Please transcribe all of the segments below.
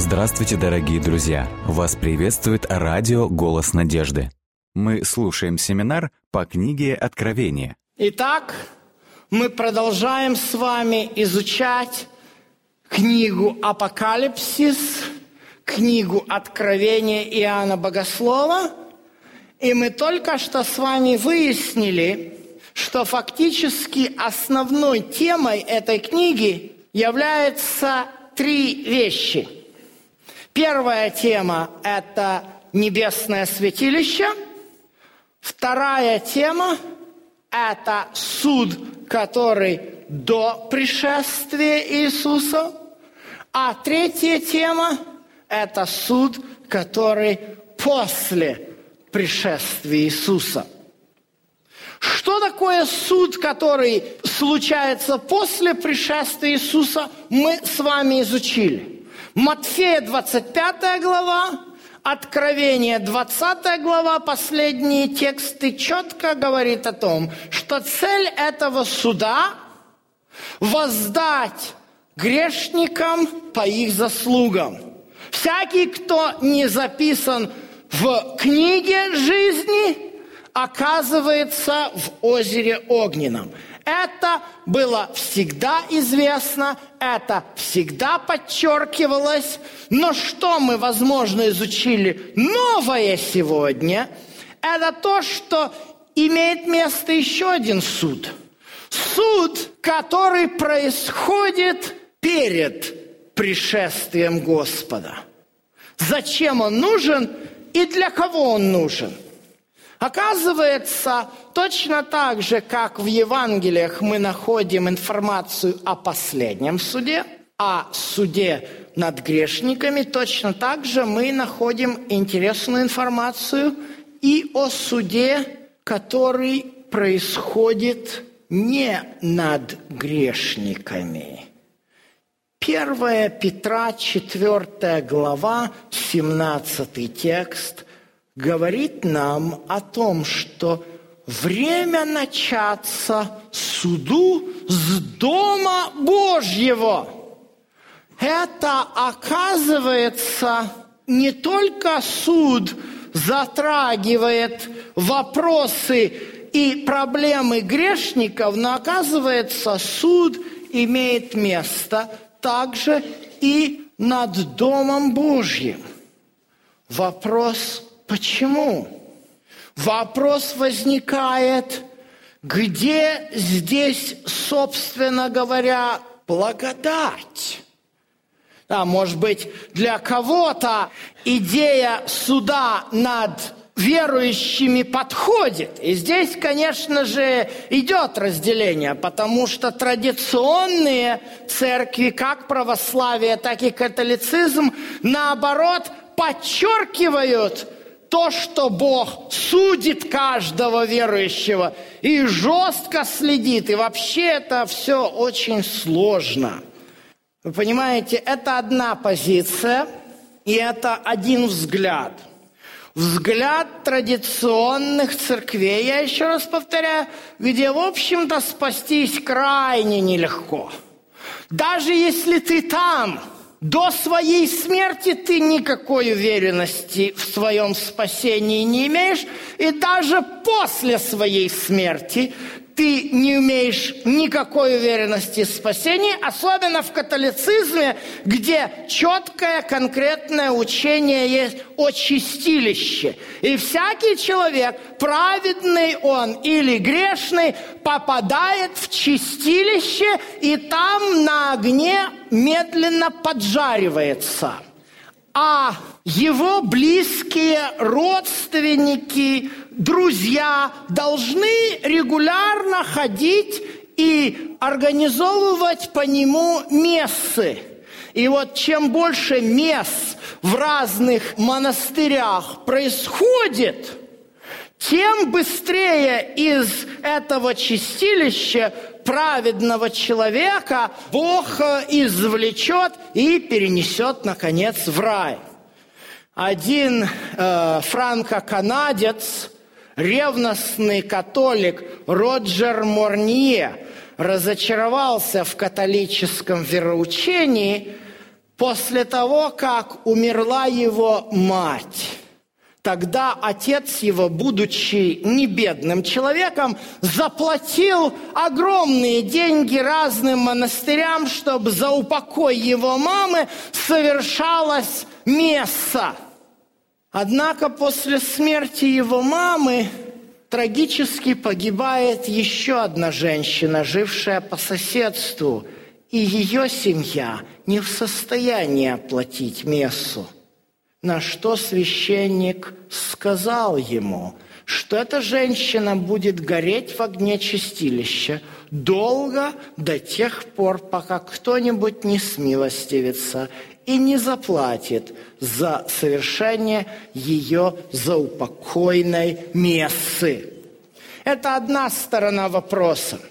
Здравствуйте, дорогие друзья! Вас приветствует радио «Голос надежды». Мы слушаем семинар по книге «Откровение». Итак, мы продолжаем с вами изучать книгу «Апокалипсис», книгу «Откровение» Иоанна Богослова. И мы только что с вами выяснили, что фактически основной темой этой книги являются три вещи. Первая тема – это небесное святилище. Вторая тема – это суд, который до пришествия Иисуса. А третья тема – это суд, который после пришествия Иисуса – что такое суд, который случается после пришествия Иисуса, мы с вами изучили. Матфея 25 глава, Откровение 20 глава, последние тексты четко говорит о том, что цель этого суда – воздать грешникам по их заслугам. Всякий, кто не записан в книге жизни – оказывается в озере Огненном. Это было всегда известно, это всегда подчеркивалось. Но что мы, возможно, изучили новое сегодня, это то, что имеет место еще один суд. Суд, который происходит перед пришествием Господа. Зачем он нужен и для кого он нужен – Оказывается, точно так же, как в Евангелиях мы находим информацию о последнем суде, о суде над грешниками, точно так же мы находим интересную информацию и о суде, который происходит не над грешниками. 1 Петра, 4 глава, 17 текст – говорит нам о том, что время начаться суду с Дома Божьего. Это оказывается не только суд затрагивает вопросы и проблемы грешников, но оказывается суд имеет место также и над Домом Божьим. Вопрос Почему? Вопрос возникает, где здесь, собственно говоря, благодать? Да, может быть, для кого-то идея суда над верующими подходит. И здесь, конечно же, идет разделение, потому что традиционные церкви, как православие, так и католицизм, наоборот, подчеркивают – то, что Бог судит каждого верующего и жестко следит. И вообще это все очень сложно. Вы понимаете, это одна позиция, и это один взгляд. Взгляд традиционных церквей, я еще раз повторяю, где, в общем-то, спастись крайне нелегко. Даже если ты там – до своей смерти ты никакой уверенности в своем спасении не имеешь, и даже после своей смерти ты не имеешь никакой уверенности в спасении, особенно в католицизме, где четкое конкретное учение есть о чистилище. И всякий человек, праведный он или грешный, попадает в чистилище, и там на огне медленно поджаривается. А его близкие родственники, друзья должны регулярно ходить и организовывать по нему мессы. И вот чем больше мест в разных монастырях происходит, тем быстрее из этого чистилища праведного человека Бог извлечет и перенесет, наконец, в рай. Один э, франко-канадец, ревностный католик Роджер Морнье разочаровался в католическом вероучении, после того, как умерла его мать. Тогда отец его, будучи не бедным человеком, заплатил огромные деньги разным монастырям, чтобы за упокой его мамы совершалось месса. Однако после смерти его мамы трагически погибает еще одна женщина, жившая по соседству, и ее семья не в состоянии оплатить мессу – на что священник сказал ему, что эта женщина будет гореть в огне чистилища долго до тех пор, пока кто-нибудь не смилостивится и не заплатит за совершение ее заупокойной мессы. Это одна сторона вопроса –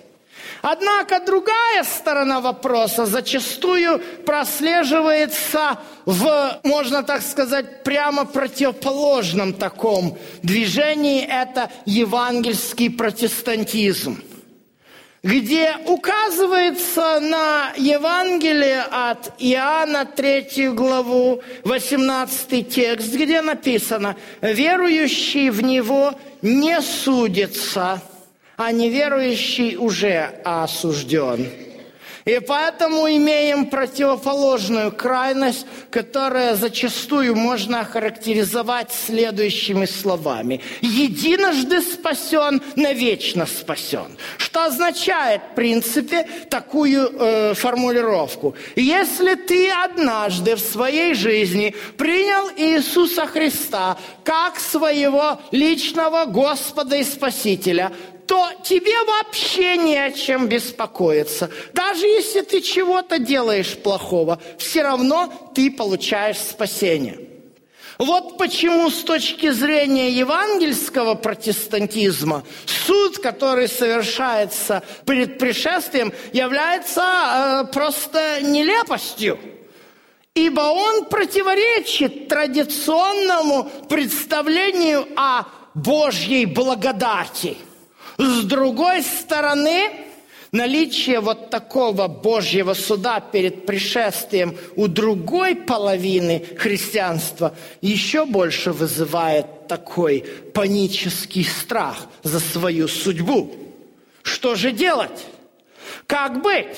Однако другая сторона вопроса зачастую прослеживается в, можно так сказать, прямо противоположном таком движении. Это евангельский протестантизм где указывается на Евангелие от Иоанна 3 главу, 18 текст, где написано «Верующий в Него не судится, а неверующий уже осужден. И поэтому имеем противоположную крайность, которая зачастую можно охарактеризовать следующими словами. Единожды спасен, навечно спасен. Что означает, в принципе, такую э, формулировку. Если ты однажды в своей жизни принял Иисуса Христа как своего личного Господа и Спасителя, то тебе вообще не о чем беспокоиться. Даже если ты чего-то делаешь плохого, все равно ты получаешь спасение. Вот почему с точки зрения евангельского протестантизма суд, который совершается перед пришествием, является э, просто нелепостью. Ибо он противоречит традиционному представлению о Божьей благодати – с другой стороны, наличие вот такого Божьего суда перед пришествием у другой половины христианства еще больше вызывает такой панический страх за свою судьбу. Что же делать? Как быть?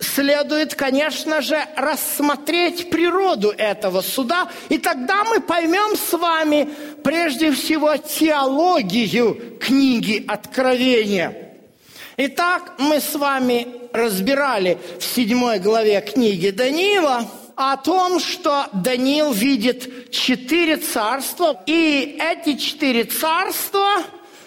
Следует, конечно же, рассмотреть природу этого суда, и тогда мы поймем с вами прежде всего теологию книги Откровения. Итак, мы с вами разбирали в седьмой главе книги Даниила о том, что Даниил видит четыре царства, и эти четыре царства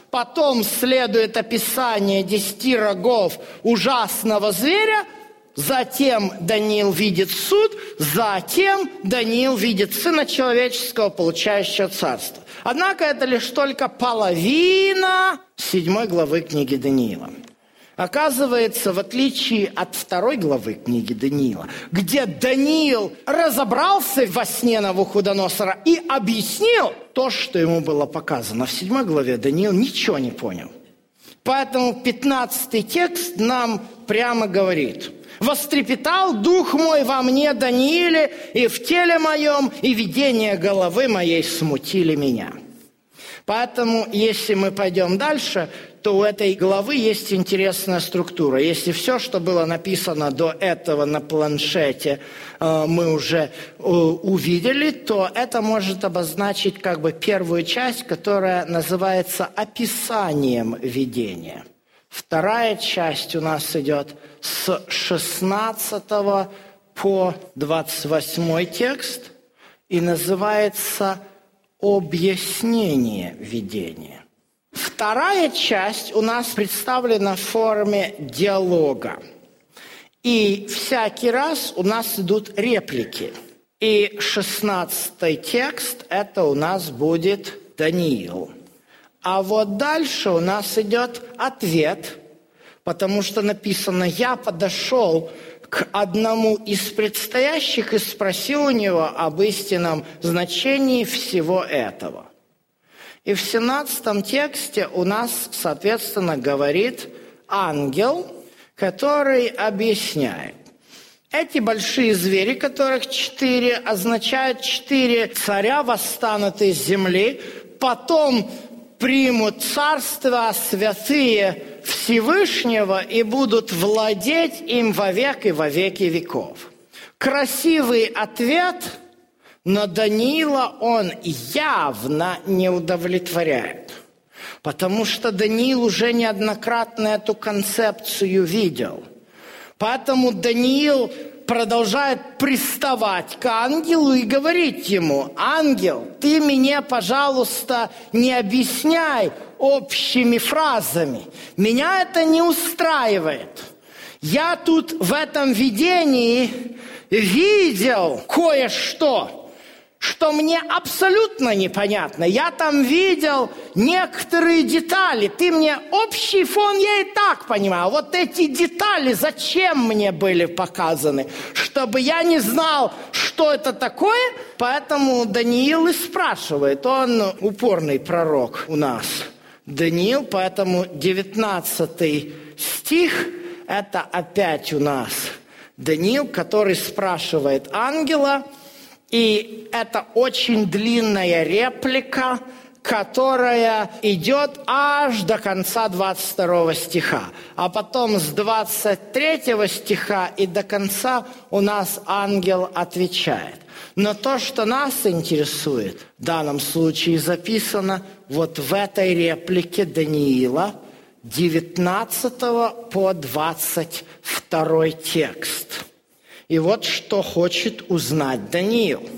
Потом следует описание десяти рогов ужасного зверя – Затем Даниил видит суд, затем Даниил видит Сына Человеческого, получающего царство. Однако это лишь только половина седьмой главы книги Даниила. Оказывается, в отличие от второй главы книги Даниила, где Даниил разобрался во сне Навуходоносора и объяснил то, что ему было показано. В седьмой главе Даниил ничего не понял. Поэтому 15 текст нам прямо говорит – Вострепетал дух мой во мне, Данииле, и в теле моем, и видение головы моей смутили меня. Поэтому, если мы пойдем дальше, то у этой главы есть интересная структура. Если все, что было написано до этого на планшете, э, мы уже э, увидели, то это может обозначить как бы первую часть, которая называется описанием видения. Вторая часть у нас идет с 16 по 28 текст и называется «Объяснение видения». Вторая часть у нас представлена в форме диалога. И всякий раз у нас идут реплики. И шестнадцатый текст – это у нас будет Даниил – а вот дальше у нас идет ответ, потому что написано, я подошел к одному из предстоящих и спросил у него об истинном значении всего этого. И в 17 тексте у нас, соответственно, говорит ангел, который объясняет. Эти большие звери, которых четыре, означают четыре царя восстанут из земли, потом примут царство святые Всевышнего и будут владеть им вовек и во веки веков. Красивый ответ, но Даниила он явно не удовлетворяет. Потому что Даниил уже неоднократно эту концепцию видел. Поэтому Даниил продолжает приставать к ангелу и говорить ему, ангел, ты мне, пожалуйста, не объясняй общими фразами. Меня это не устраивает. Я тут в этом видении видел кое-что, что мне абсолютно непонятно. Я там видел некоторые детали. Ты мне общий фон, я и так понимаю. Вот эти детали зачем мне были показаны? Чтобы я не знал, что это такое. Поэтому Даниил и спрашивает. Он упорный пророк у нас. Даниил, поэтому 19 стих – это опять у нас Даниил, который спрашивает ангела – и это очень длинная реплика, которая идет аж до конца 22 стиха. А потом с 23 стиха и до конца у нас ангел отвечает. Но то, что нас интересует, в данном случае записано вот в этой реплике Даниила, 19 по 22 текст – и вот что хочет узнать Даниил.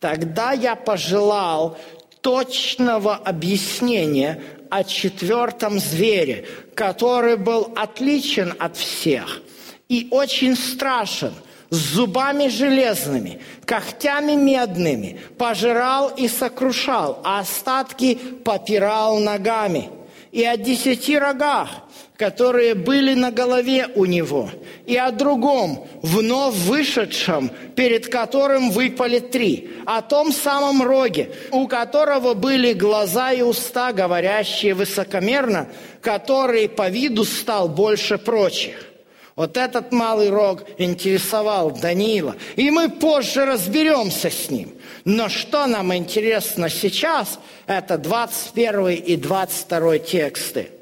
Тогда я пожелал точного объяснения о четвертом звере, который был отличен от всех и очень страшен, с зубами железными, когтями медными, пожирал и сокрушал, а остатки попирал ногами. И о десяти рогах, которые были на голове у него, и о другом, вновь вышедшем, перед которым выпали три, о том самом роге, у которого были глаза и уста, говорящие высокомерно, который по виду стал больше прочих. Вот этот малый рог интересовал Даниила, и мы позже разберемся с ним. Но что нам интересно сейчас, это 21 и 22 тексты –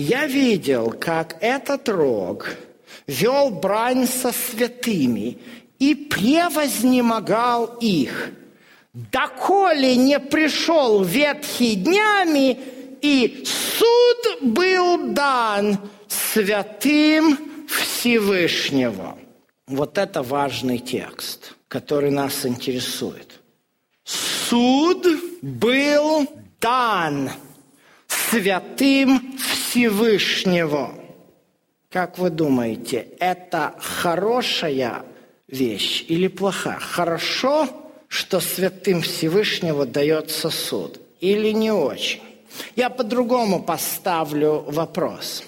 я видел, как этот рог вел брань со святыми и превознемогал их, доколе не пришел ветхий днями, и суд был дан святым Всевышнего. Вот это важный текст, который нас интересует. Суд был дан святым Всевышнего. Как вы думаете, это хорошая вещь или плохая? Хорошо, что святым Всевышнего дается суд или не очень? Я по-другому поставлю вопрос.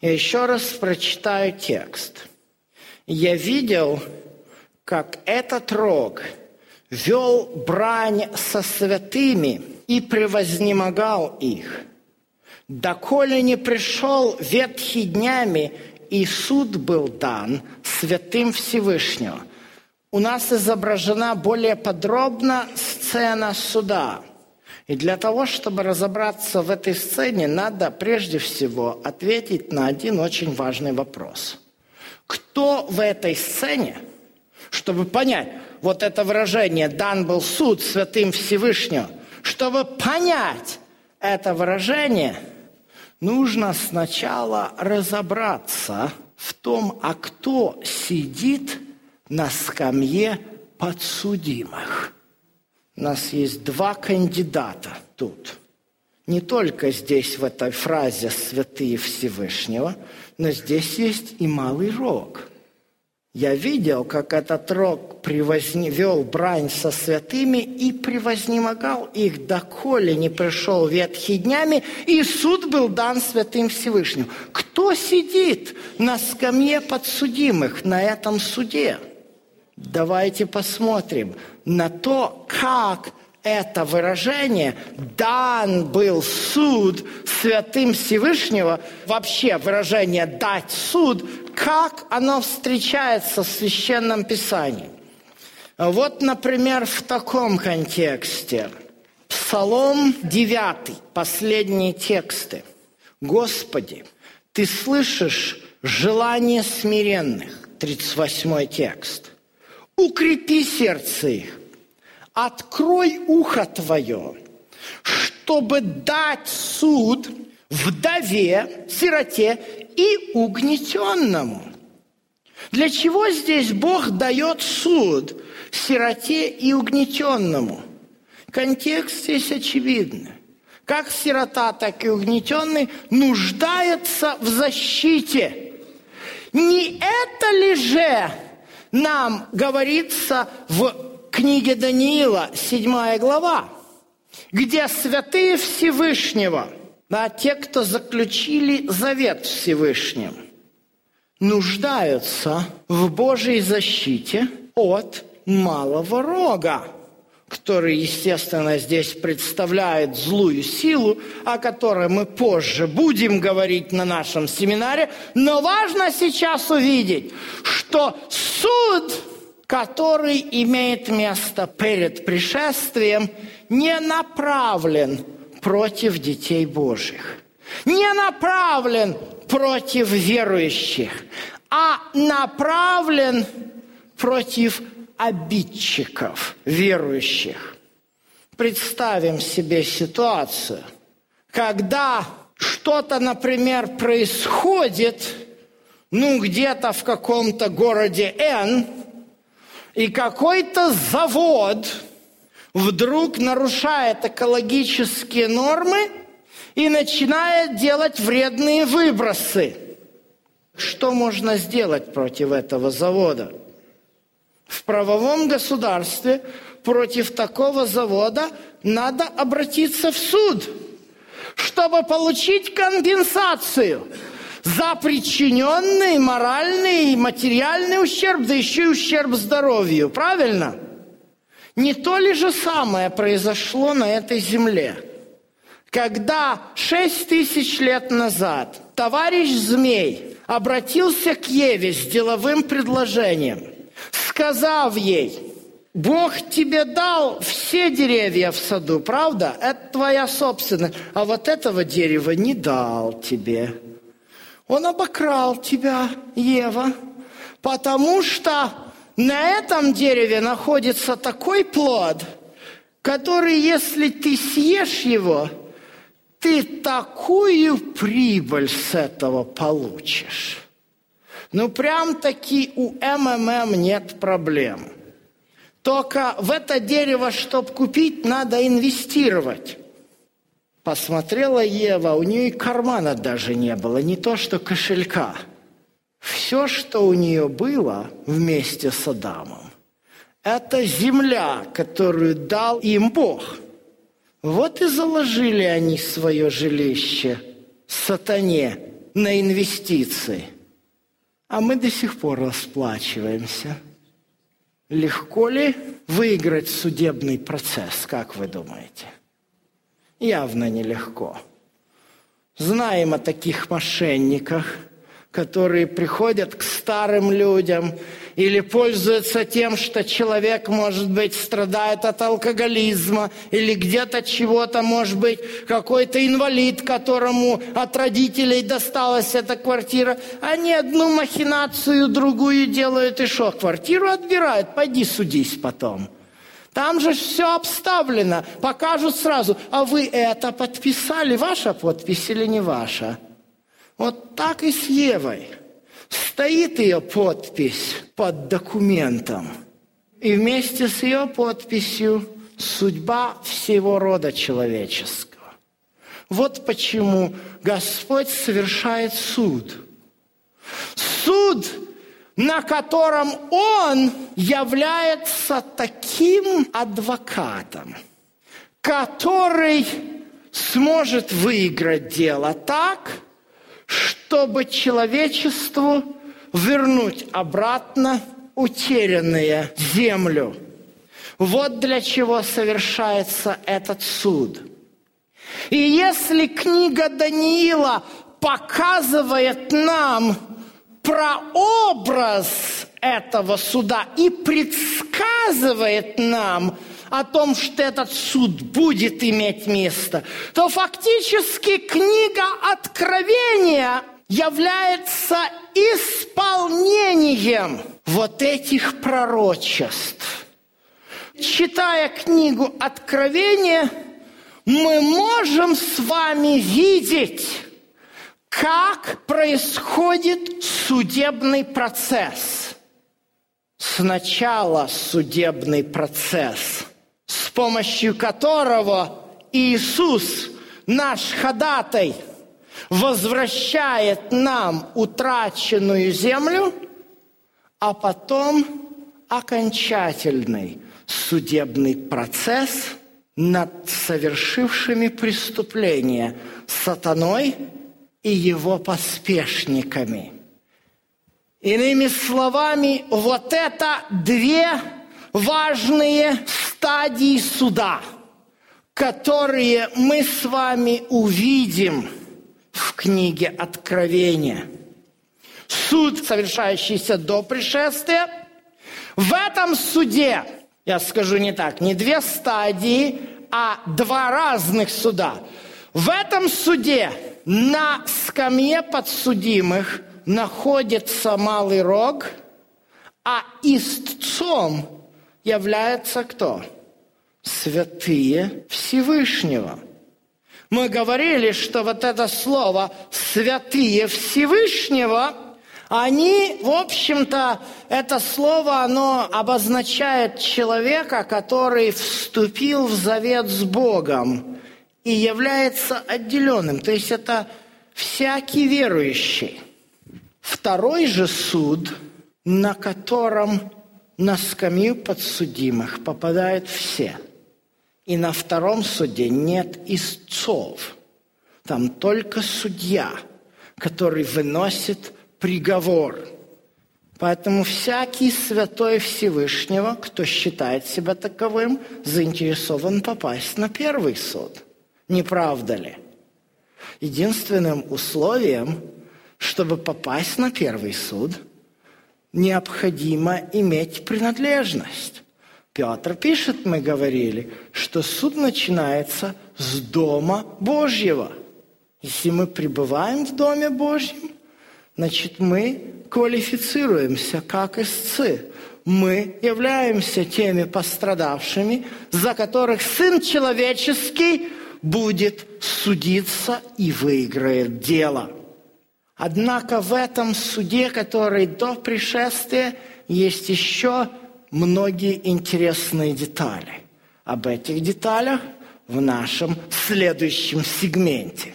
Я еще раз прочитаю текст. Я видел, как этот рог вел брань со святыми и превознемогал их – доколе не пришел ветхий днями, и суд был дан святым Всевышнего. У нас изображена более подробно сцена суда. И для того, чтобы разобраться в этой сцене, надо прежде всего ответить на один очень важный вопрос. Кто в этой сцене, чтобы понять, вот это выражение «дан был суд святым Всевышнего», чтобы понять это выражение – нужно сначала разобраться в том, а кто сидит на скамье подсудимых. У нас есть два кандидата тут. Не только здесь, в этой фразе «святые Всевышнего», но здесь есть и малый рог – я видел, как этот рог превозне... вел брань со святыми и превознемогал их, доколе не пришел ветхий днями, и суд был дан святым Всевышним. Кто сидит на скамье подсудимых на этом суде? Давайте посмотрим на то, как это выражение «дан был суд святым Всевышнего», вообще выражение «дать суд», как оно встречается в Священном Писании. Вот, например, в таком контексте. Псалом 9, последние тексты. «Господи, Ты слышишь желание смиренных» 38 текст. «Укрепи сердце их, открой ухо твое, чтобы дать суд вдове, сироте и угнетенному». Для чего здесь Бог дает суд сироте и угнетенному? Контекст здесь очевидный. Как сирота, так и угнетенный нуждается в защите. Не это ли же нам говорится в книге Даниила, 7 глава, где святые Всевышнего, да, те, кто заключили завет Всевышним, нуждаются в Божьей защите от малого рога, который, естественно, здесь представляет злую силу, о которой мы позже будем говорить на нашем семинаре. Но важно сейчас увидеть, что суд, который имеет место перед пришествием, не направлен против детей Божьих, не направлен против верующих, а направлен против обидчиков, верующих. Представим себе ситуацию, когда что-то, например, происходит, ну, где-то в каком-то городе Н, и какой-то завод вдруг нарушает экологические нормы и начинает делать вредные выбросы. Что можно сделать против этого завода? В правовом государстве против такого завода надо обратиться в суд, чтобы получить компенсацию за причиненный моральный и материальный ущерб, да еще и ущерб здоровью. Правильно? Не то ли же самое произошло на этой земле? Когда шесть тысяч лет назад товарищ Змей обратился к Еве с деловым предложением – сказав ей, Бог тебе дал все деревья в саду, правда? Это твоя собственность. А вот этого дерева не дал тебе. Он обокрал тебя, Ева, потому что на этом дереве находится такой плод, который, если ты съешь его, ты такую прибыль с этого получишь. Ну, прям-таки у МММ нет проблем. Только в это дерево, чтобы купить, надо инвестировать. Посмотрела Ева, у нее и кармана даже не было, не то что кошелька. Все, что у нее было вместе с Адамом, это земля, которую дал им Бог. Вот и заложили они свое жилище сатане на инвестиции – а мы до сих пор расплачиваемся. Легко ли выиграть судебный процесс, как вы думаете? Явно нелегко. Знаем о таких мошенниках – которые приходят к старым людям или пользуются тем, что человек, может быть, страдает от алкоголизма или где-то чего-то, может быть, какой-то инвалид, которому от родителей досталась эта квартира. Они одну махинацию, другую делают и что? Квартиру отбирают, пойди судись потом. Там же все обставлено, покажут сразу. А вы это подписали, ваша подпись или не ваша? Вот так и с Евой. Стоит ее подпись под документом. И вместе с ее подписью судьба всего рода человеческого. Вот почему Господь совершает суд. Суд, на котором Он является таким адвокатом, который сможет выиграть дело так – чтобы человечеству вернуть обратно утерянную землю. Вот для чего совершается этот суд. И если книга Даниила показывает нам прообраз этого суда и предсказывает нам о том, что этот суд будет иметь место, то фактически книга Откровения является исполнением вот этих пророчеств. Читая книгу Откровения, мы можем с вами видеть, как происходит судебный процесс. Сначала судебный процесс, с помощью которого Иисус, наш ходатай, возвращает нам утраченную землю, а потом окончательный судебный процесс над совершившими преступления сатаной и его поспешниками. Иными словами, вот это две важные стадии суда, которые мы с вами увидим в книге Откровения. Суд, совершающийся до пришествия. В этом суде, я скажу не так, не две стадии, а два разных суда. В этом суде на скамье подсудимых находится малый рог, а истцом является кто? Святые Всевышнего. Мы говорили, что вот это слово «святые Всевышнего» Они, в общем-то, это слово, оно обозначает человека, который вступил в завет с Богом и является отделенным. То есть это всякий верующий. Второй же суд, на котором на скамью подсудимых попадают все. И на втором суде нет истцов. Там только судья, который выносит приговор. Поэтому всякий святой Всевышнего, кто считает себя таковым, заинтересован попасть на первый суд – не правда ли? Единственным условием, чтобы попасть на первый суд, необходимо иметь принадлежность. Петр пишет, мы говорили, что суд начинается с Дома Божьего. Если мы пребываем в Доме Божьем, значит, мы квалифицируемся как истцы. Мы являемся теми пострадавшими, за которых Сын Человеческий будет судиться и выиграет дело. Однако в этом суде, который до пришествия, есть еще многие интересные детали. Об этих деталях в нашем следующем сегменте.